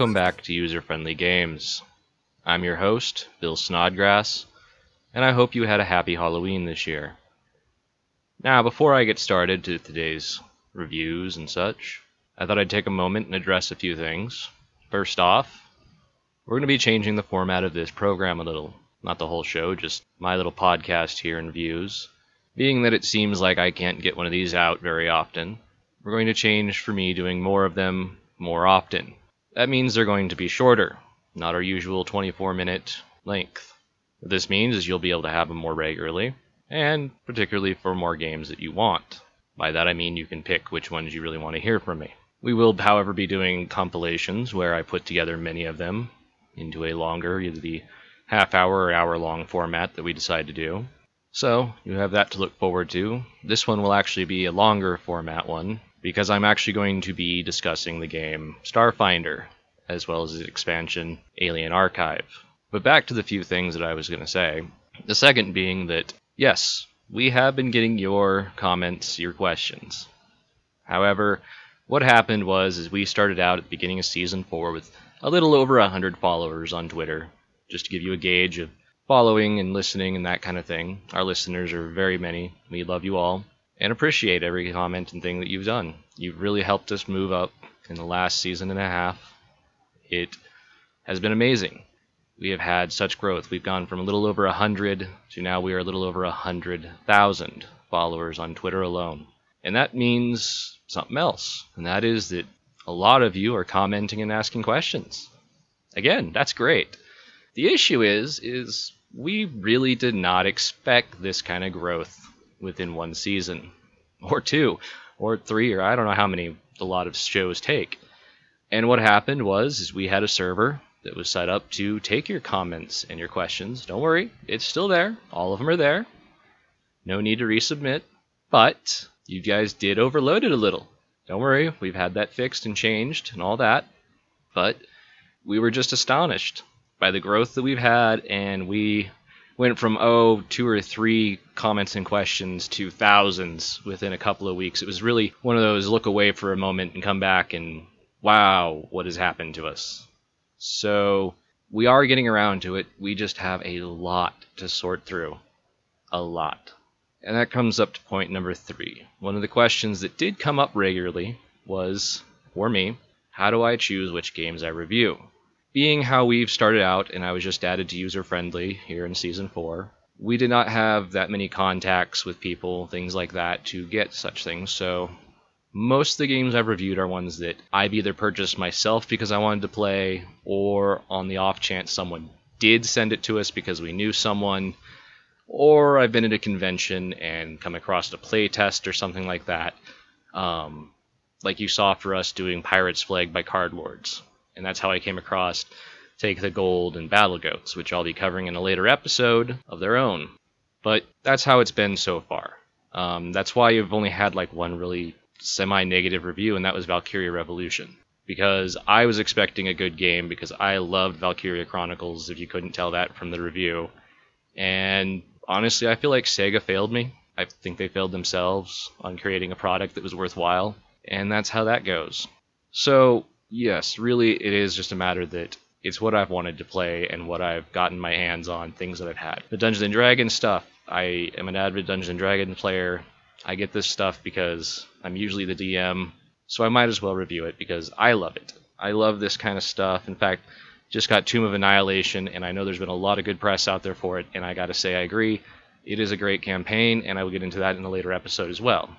Welcome back to User Friendly Games. I'm your host, Bill Snodgrass, and I hope you had a happy Halloween this year. Now, before I get started to today's reviews and such, I thought I'd take a moment and address a few things. First off, we're going to be changing the format of this program a little. Not the whole show, just my little podcast here and views. Being that it seems like I can't get one of these out very often, we're going to change for me doing more of them more often. That means they're going to be shorter, not our usual 24 minute length. What this means is you'll be able to have them more regularly, and particularly for more games that you want. By that I mean you can pick which ones you really want to hear from me. We will, however, be doing compilations where I put together many of them into a longer, either the half hour or hour long format that we decide to do. So, you have that to look forward to. This one will actually be a longer format one, because I'm actually going to be discussing the game Starfinder, as well as its expansion Alien Archive. But back to the few things that I was going to say. The second being that, yes, we have been getting your comments, your questions. However, what happened was is we started out at the beginning of season 4 with a little over 100 followers on Twitter, just to give you a gauge of following and listening and that kind of thing. Our listeners are very many. We love you all and appreciate every comment and thing that you've done. You've really helped us move up in the last season and a half. It has been amazing. We have had such growth. We've gone from a little over 100 to now we are a little over 100,000 followers on Twitter alone. And that means something else, and that is that a lot of you are commenting and asking questions. Again, that's great. The issue is is we really did not expect this kind of growth within one season, or two, or three, or I don't know how many a lot of shows take. And what happened was is we had a server that was set up to take your comments and your questions. Don't worry, it's still there. All of them are there. No need to resubmit. But you guys did overload it a little. Don't worry, we've had that fixed and changed and all that. But we were just astonished by the growth that we've had, and we went from oh two or three comments and questions to thousands within a couple of weeks. It was really one of those look away for a moment and come back and wow, what has happened to us? So we are getting around to it. We just have a lot to sort through. A lot. And that comes up to point number three. One of the questions that did come up regularly was, for me, how do I choose which games I review? Being how we've started out, and I was just added to user friendly here in season four, we did not have that many contacts with people, things like that, to get such things. So most of the games I've reviewed are ones that I've either purchased myself because I wanted to play, or on the off chance someone did send it to us because we knew someone, or I've been at a convention and come across a play test or something like that. Um, like you saw for us doing Pirates Flag by Cardlords and that's how I came across Take the Gold and Battle Goats, which I'll be covering in a later episode of their own. But that's how it's been so far. Um, that's why you've only had like one really semi negative review, and that was Valkyria Revolution. Because I was expecting a good game because I loved Valkyria Chronicles, if you couldn't tell that from the review. And honestly, I feel like Sega failed me. I think they failed themselves on creating a product that was worthwhile. And that's how that goes. So yes, really, it is just a matter that it's what I've wanted to play and what I've gotten my hands on, things that I've had. The Dungeons and Dragons stuff, I am an avid Dungeons and Dragons player. I get this stuff because I'm usually the DM, so I might as well review it because I love it. I love this kind of stuff. In fact, just got Tomb of Annihilation, and I know there's been a lot of good press out there for it, and I gotta say, I agree. It is a great campaign, and I will get into that in a later episode as well.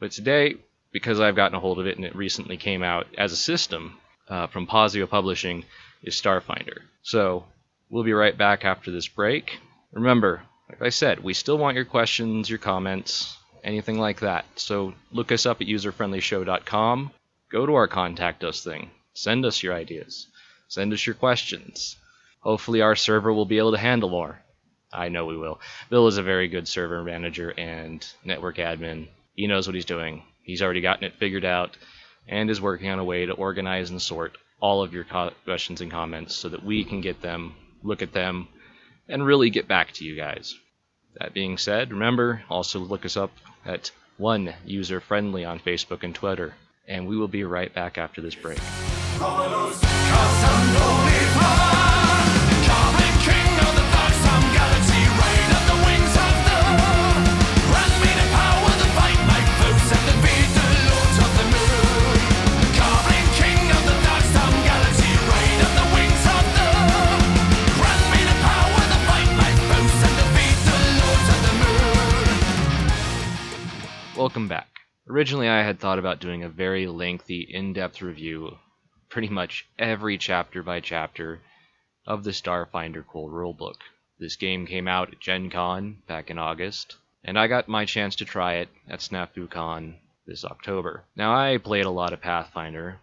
But today, because I've gotten a hold of it and it recently came out as a system uh, from Paizo Publishing, is Starfinder. So we'll be right back after this break. Remember, like I said, we still want your questions, your comments, anything like that. So look us up at userfriendlyshow.com. Go to our contact us thing. Send us your ideas. Send us your questions. Hopefully, our server will be able to handle more. I know we will. Bill is a very good server manager and network admin. He knows what he's doing. He's already gotten it figured out and is working on a way to organize and sort all of your questions and comments so that we can get them, look at them, and really get back to you guys. That being said, remember also look us up at one user friendly on Facebook and Twitter, and we will be right back after this break. Welcome back. Originally, I had thought about doing a very lengthy, in depth review, pretty much every chapter by chapter, of the Starfinder Core rulebook. This game came out at Gen Con back in August, and I got my chance to try it at SnafuCon this October. Now, I played a lot of Pathfinder.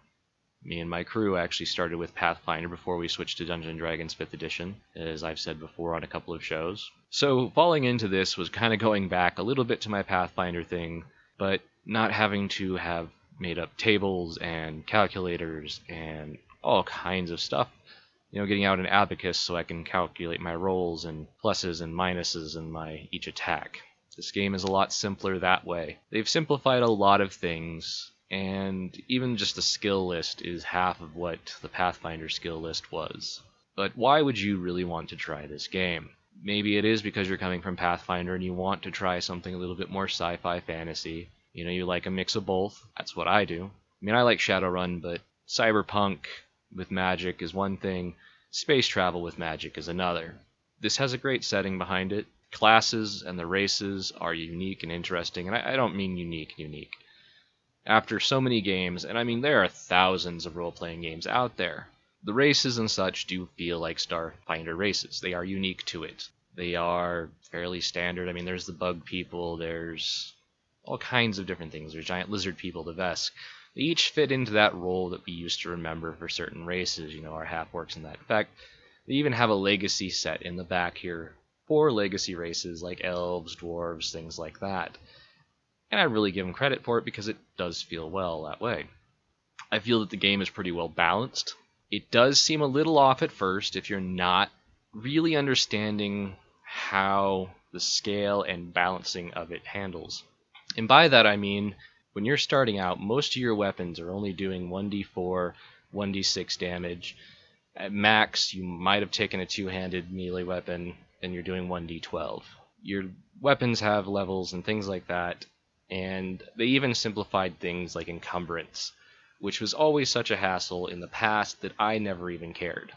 Me and my crew actually started with Pathfinder before we switched to Dungeons & Dragons 5th edition, as I've said before on a couple of shows. So, falling into this was kind of going back a little bit to my Pathfinder thing, but not having to have made up tables and calculators and all kinds of stuff. You know, getting out an abacus so I can calculate my rolls and pluses and minuses in my each attack. This game is a lot simpler that way. They've simplified a lot of things, and even just the skill list is half of what the Pathfinder skill list was. But why would you really want to try this game? Maybe it is because you're coming from Pathfinder and you want to try something a little bit more sci fi fantasy. You know, you like a mix of both. That's what I do. I mean, I like Shadowrun, but cyberpunk with magic is one thing, space travel with magic is another. This has a great setting behind it. Classes and the races are unique and interesting, and I, I don't mean unique, unique. After so many games, and I mean there are thousands of role playing games out there, the races and such do feel like Starfinder races. They are unique to it. They are fairly standard. I mean, there's the bug people, there's all kinds of different things. There's giant lizard people, the Vesk. They each fit into that role that we used to remember for certain races, you know, our half orcs and that. In fact, they even have a legacy set in the back here for legacy races like elves, dwarves, things like that. And I really give them credit for it because it does feel well that way. I feel that the game is pretty well balanced. It does seem a little off at first if you're not really understanding how the scale and balancing of it handles. And by that I mean when you're starting out, most of your weapons are only doing 1d4, 1d6 damage. At max, you might have taken a two handed melee weapon and you're doing 1d12. Your weapons have levels and things like that, and they even simplified things like encumbrance which was always such a hassle in the past that I never even cared.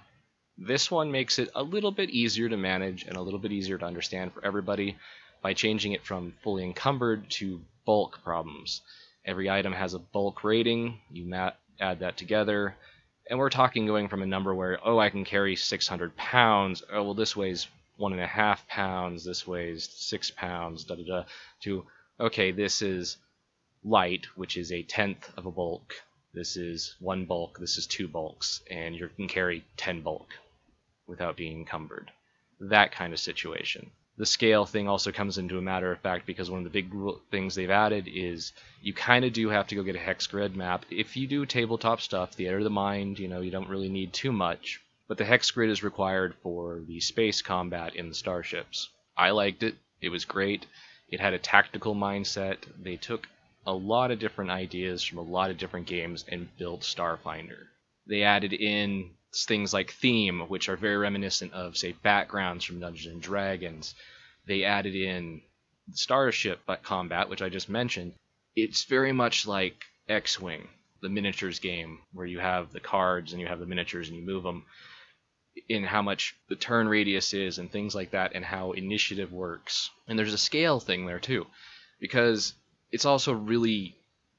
This one makes it a little bit easier to manage and a little bit easier to understand for everybody by changing it from fully encumbered to bulk problems. Every item has a bulk rating, you add that together, and we're talking going from a number where, oh, I can carry 600 pounds, oh, well, this weighs one and a half pounds, this weighs six pounds, da da da, to, okay, this is light, which is a tenth of a bulk, this is one bulk, this is two bulks, and you can carry 10 bulk without being encumbered. That kind of situation. The scale thing also comes into a matter of fact because one of the big things they've added is you kind of do have to go get a hex grid map. If you do tabletop stuff, Theater of the Mind, you know, you don't really need too much. But the hex grid is required for the space combat in the starships. I liked it. It was great. It had a tactical mindset. They took a lot of different ideas from a lot of different games and built Starfinder. They added in things like theme, which are very reminiscent of, say, backgrounds from Dungeons and Dragons. They added in starship combat, which I just mentioned. It's very much like X-Wing, the miniatures game, where you have the cards and you have the miniatures and you move them. In how much the turn radius is and things like that, and how initiative works. And there's a scale thing there too, because it's also really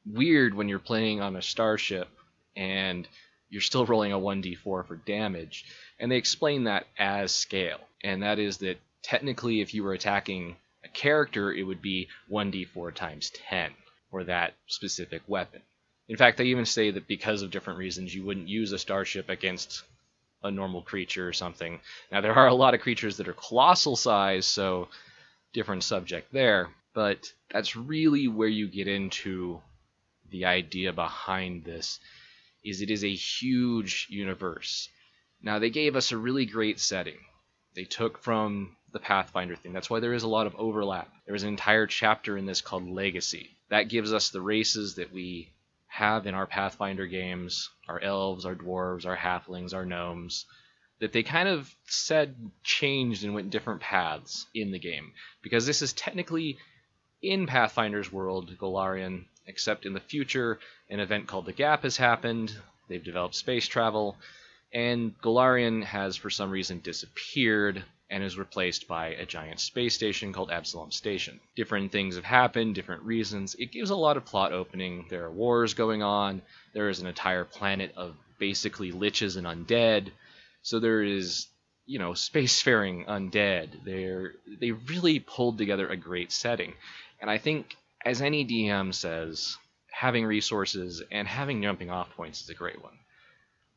weird when you're playing on a starship and you're still rolling a 1d4 for damage. And they explain that as scale. And that is that technically, if you were attacking a character, it would be 1d4 times 10 for that specific weapon. In fact, they even say that because of different reasons, you wouldn't use a starship against a normal creature or something. Now, there are a lot of creatures that are colossal size, so different subject there. But that's really where you get into the idea behind this is it is a huge universe. Now they gave us a really great setting. They took from the Pathfinder thing. That's why there is a lot of overlap. There is an entire chapter in this called Legacy. That gives us the races that we have in our Pathfinder games, our elves, our dwarves, our halflings, our gnomes, that they kind of said changed and went different paths in the game. Because this is technically in Pathfinder's world, Golarion, except in the future, an event called the Gap has happened. They've developed space travel, and Golarion has for some reason disappeared and is replaced by a giant space station called Absalom Station. Different things have happened, different reasons. It gives a lot of plot opening. There are wars going on. There is an entire planet of basically liches and undead. So there is, you know, spacefaring undead. They're they really pulled together a great setting. And I think as any DM says, having resources and having jumping off points is a great one.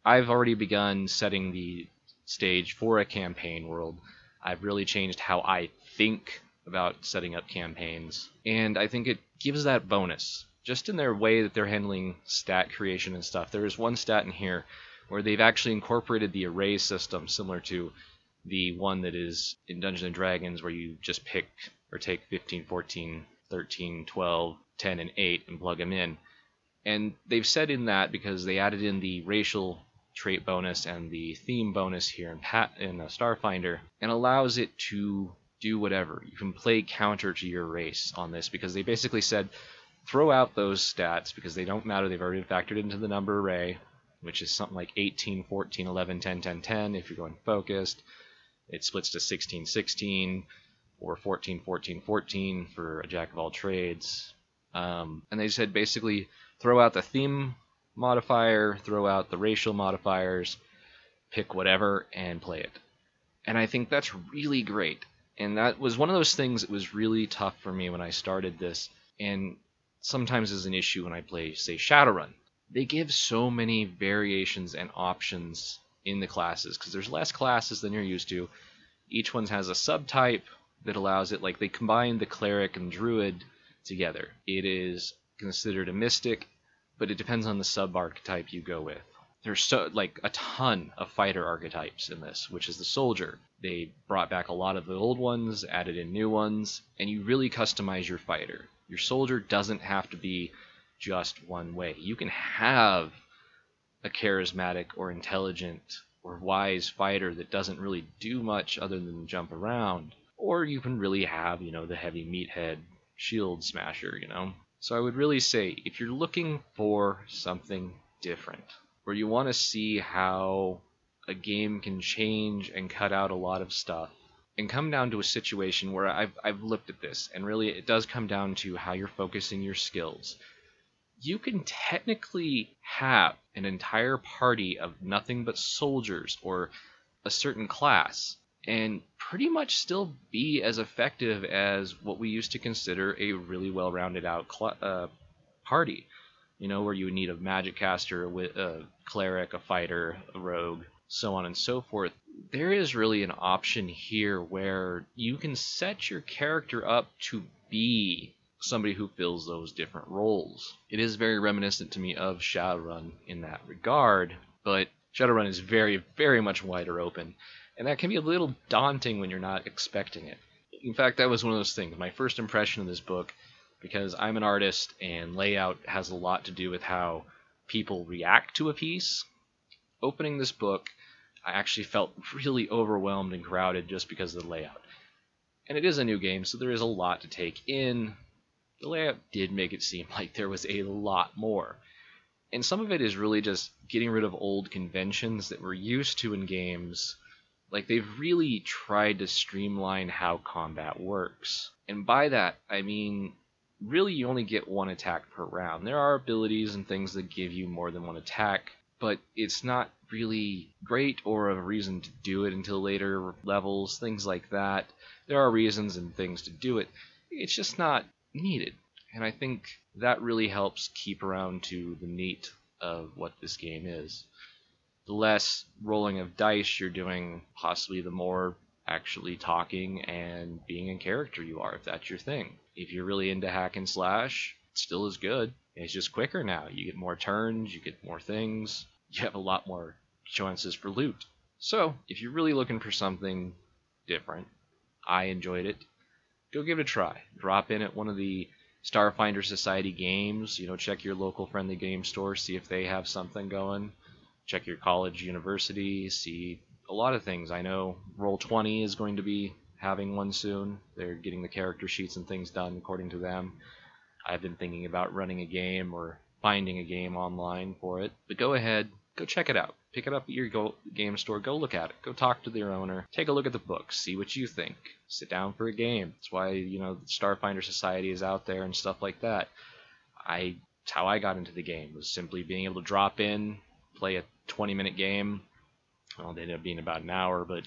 I've already begun setting the stage for a campaign world I've really changed how I think about setting up campaigns, and I think it gives that bonus. Just in their way that they're handling stat creation and stuff. There is one stat in here where they've actually incorporated the array system similar to the one that is in Dungeons and Dragons where you just pick or take 15, 14, 13, 12, 10, and 8 and plug them in. And they've said in that because they added in the racial trait bonus and the theme bonus here in, Pat, in uh, Starfinder and allows it to do whatever. You can play counter to your race on this because they basically said throw out those stats because they don't matter. They've already factored into the number array, which is something like 18, 14, 11, 10, 10, 10 if you're going focused. It splits to 16, 16 or 14, 14, 14 for a jack of all trades. Um, and they said basically throw out the theme modifier, throw out the racial modifiers, pick whatever, and play it. And I think that's really great. And that was one of those things that was really tough for me when I started this, and sometimes is an issue when I play, say, Shadowrun. They give so many variations and options in the classes because there's less classes than you're used to. Each one has a subtype that allows it, like they combine the cleric and druid together. It is considered a mystic but it depends on the sub archetype you go with. There's so like a ton of fighter archetypes in this, which is the soldier. They brought back a lot of the old ones, added in new ones, and you really customize your fighter. Your soldier doesn't have to be just one way. You can have a charismatic or intelligent or wise fighter that doesn't really do much other than jump around. Or you can really have, you know, the heavy meathead shield smasher, you know. So I would really say if you're looking for something different, or you want to see how a game can change and cut out a lot of stuff, and come down to a situation where I've, I've looked at this, and really it does come down to how you're focusing your skills. You can technically have an entire party of nothing but soldiers or a certain class and pretty much still be as effective as what we used to consider a really well rounded out cl- uh, party. You know, where you would need a magic caster, a cleric, a fighter, a rogue, so on and so forth. There is really an option here where you can set your character up to be somebody who fills those different roles. It is very reminiscent to me of Shadowrun in that regard, but Shadowrun is very, very much wider open and that can be a little daunting when you're not expecting it. In fact, that was one of those things. My first impression of this book, because I'm an artist and layout has a lot to do with how people react to a piece. Opening this book, I actually felt really overwhelmed and crowded just because of the layout. And it is a new game, so there is a lot to take in. The layout did make it seem like there was a lot more. And some of it is really just getting rid of old conventions that we're used to in games like they've really tried to streamline how combat works. And by that, I mean really you only get one attack per round. There are abilities and things that give you more than one attack, but it's not really great or a reason to do it until later levels, things like that. There are reasons and things to do it. It's just not needed. And I think that really helps keep around to the meat of what this game is the less rolling of dice you're doing, possibly the more actually talking and being in character you are, if that's your thing. If you're really into hack and slash, it still is good. It's just quicker now. You get more turns, you get more things, you have a lot more chances for loot. So, if you're really looking for something different, I enjoyed it. Go give it a try. Drop in at one of the Starfinder Society games. You know, check your local friendly game store, see if they have something going. Check your college, university, see a lot of things. I know Roll20 is going to be having one soon. They're getting the character sheets and things done according to them. I've been thinking about running a game or finding a game online for it. But go ahead, go check it out. Pick it up at your go- game store. Go look at it. Go talk to their owner. Take a look at the books. See what you think. Sit down for a game. That's why you know the Starfinder Society is out there and stuff like that. I how I got into the game was simply being able to drop in, play a 20 minute game. Well, it ended up being about an hour, but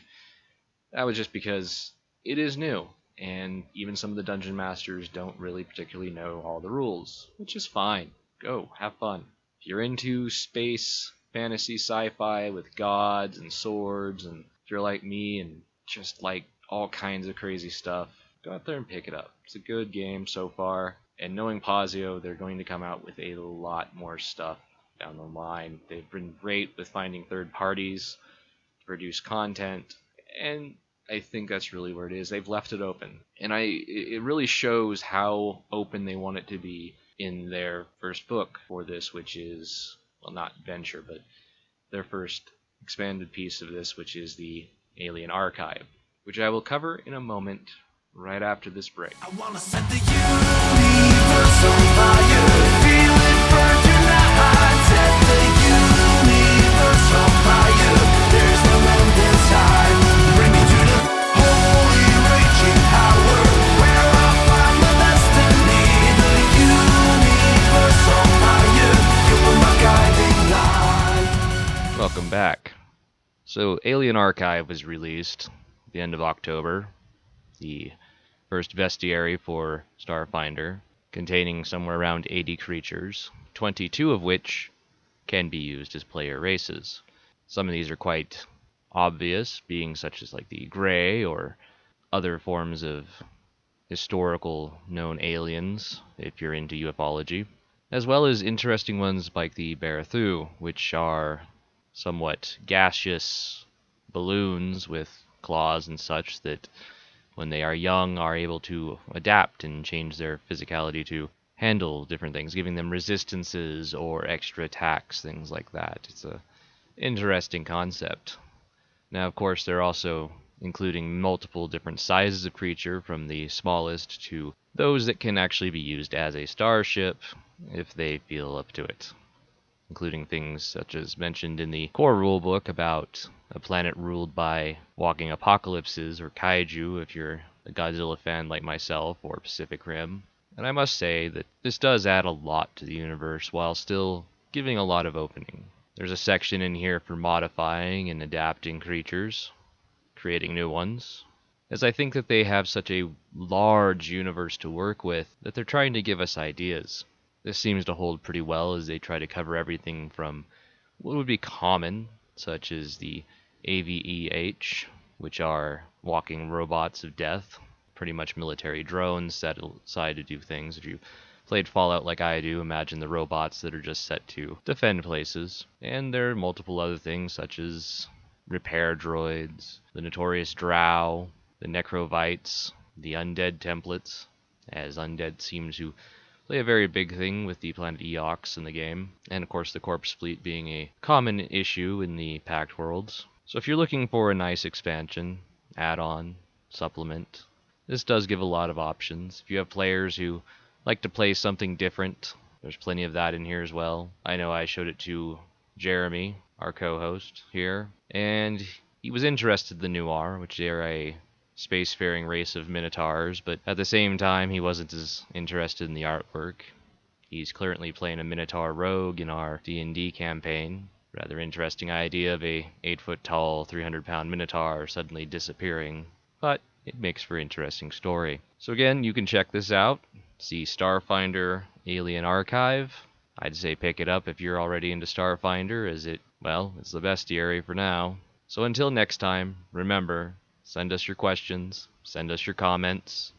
that was just because it is new, and even some of the dungeon masters don't really particularly know all the rules, which is fine. Go, have fun. If you're into space, fantasy, sci fi with gods and swords, and if you're like me and just like all kinds of crazy stuff, go out there and pick it up. It's a good game so far. And knowing Paizo, they're going to come out with a lot more stuff down the line. They've been great with finding third parties to produce content, and I think that's really where it is. They've left it open, and I it really shows how open they want it to be in their first book for this, which is well not venture, but their first expanded piece of this, which is the Alien Archive, which I will cover in a moment right after this break. So, Alien Archive was released the end of October, the first bestiary for Starfinder, containing somewhere around 80 creatures, 22 of which can be used as player races. Some of these are quite obvious, being such as like the Grey or other forms of historical known aliens, if you're into ufology, as well as interesting ones like the Barathu, which are somewhat gaseous balloons with claws and such that when they are young are able to adapt and change their physicality to handle different things giving them resistances or extra attacks things like that. It's a interesting concept. Now of course they're also including multiple different sizes of creature from the smallest to those that can actually be used as a starship if they feel up to it including things such as mentioned in the core rulebook about a planet ruled by walking apocalypses or kaiju if you're a Godzilla fan like myself or Pacific Rim. And I must say that this does add a lot to the universe while still giving a lot of opening. There's a section in here for modifying and adapting creatures, creating new ones, as I think that they have such a large universe to work with that they're trying to give us ideas. This seems to hold pretty well as they try to cover everything from what would be common, such as the AVEH, which are walking robots of death, pretty much military drones set aside to do things. If you played Fallout like I do, imagine the robots that are just set to defend places. And there are multiple other things, such as repair droids, the notorious Drow, the Necrovites, the undead templates, as undead seem to play a very big thing with the planet Eox in the game, and of course the corpse fleet being a common issue in the Pact worlds. So if you're looking for a nice expansion, add-on, supplement, this does give a lot of options. If you have players who like to play something different, there's plenty of that in here as well. I know I showed it to Jeremy, our co-host here, and he was interested in the Nuar, which are a spacefaring race of minotaurs, but at the same time he wasn't as interested in the artwork. He's currently playing a minotaur rogue in our D&D campaign. Rather interesting idea of a 8 foot tall, 300 pound minotaur suddenly disappearing, but it makes for interesting story. So again, you can check this out. See Starfinder Alien Archive. I'd say pick it up if you're already into Starfinder, as it, well, it's the bestiary for now. So until next time, remember, send us your questions, send us your comments,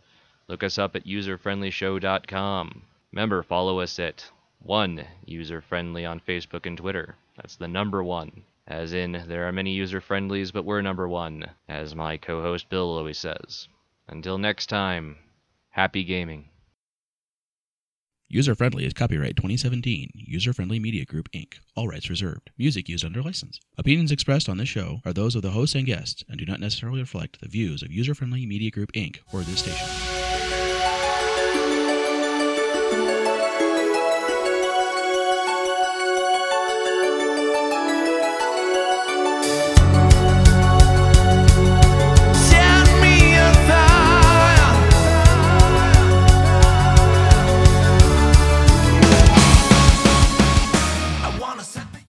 look us up at userfriendlyshow.com. Remember, follow us at 1 userfriendly on Facebook and Twitter. That's the number 1. As in, there are many user friendlies, but we're number 1, as my co host Bill always says. Until next time, happy gaming. User Friendly is copyright 2017, User Friendly Media Group, Inc., all rights reserved. Music used under license. Opinions expressed on this show are those of the hosts and guests and do not necessarily reflect the views of User Friendly Media Group, Inc., or this station.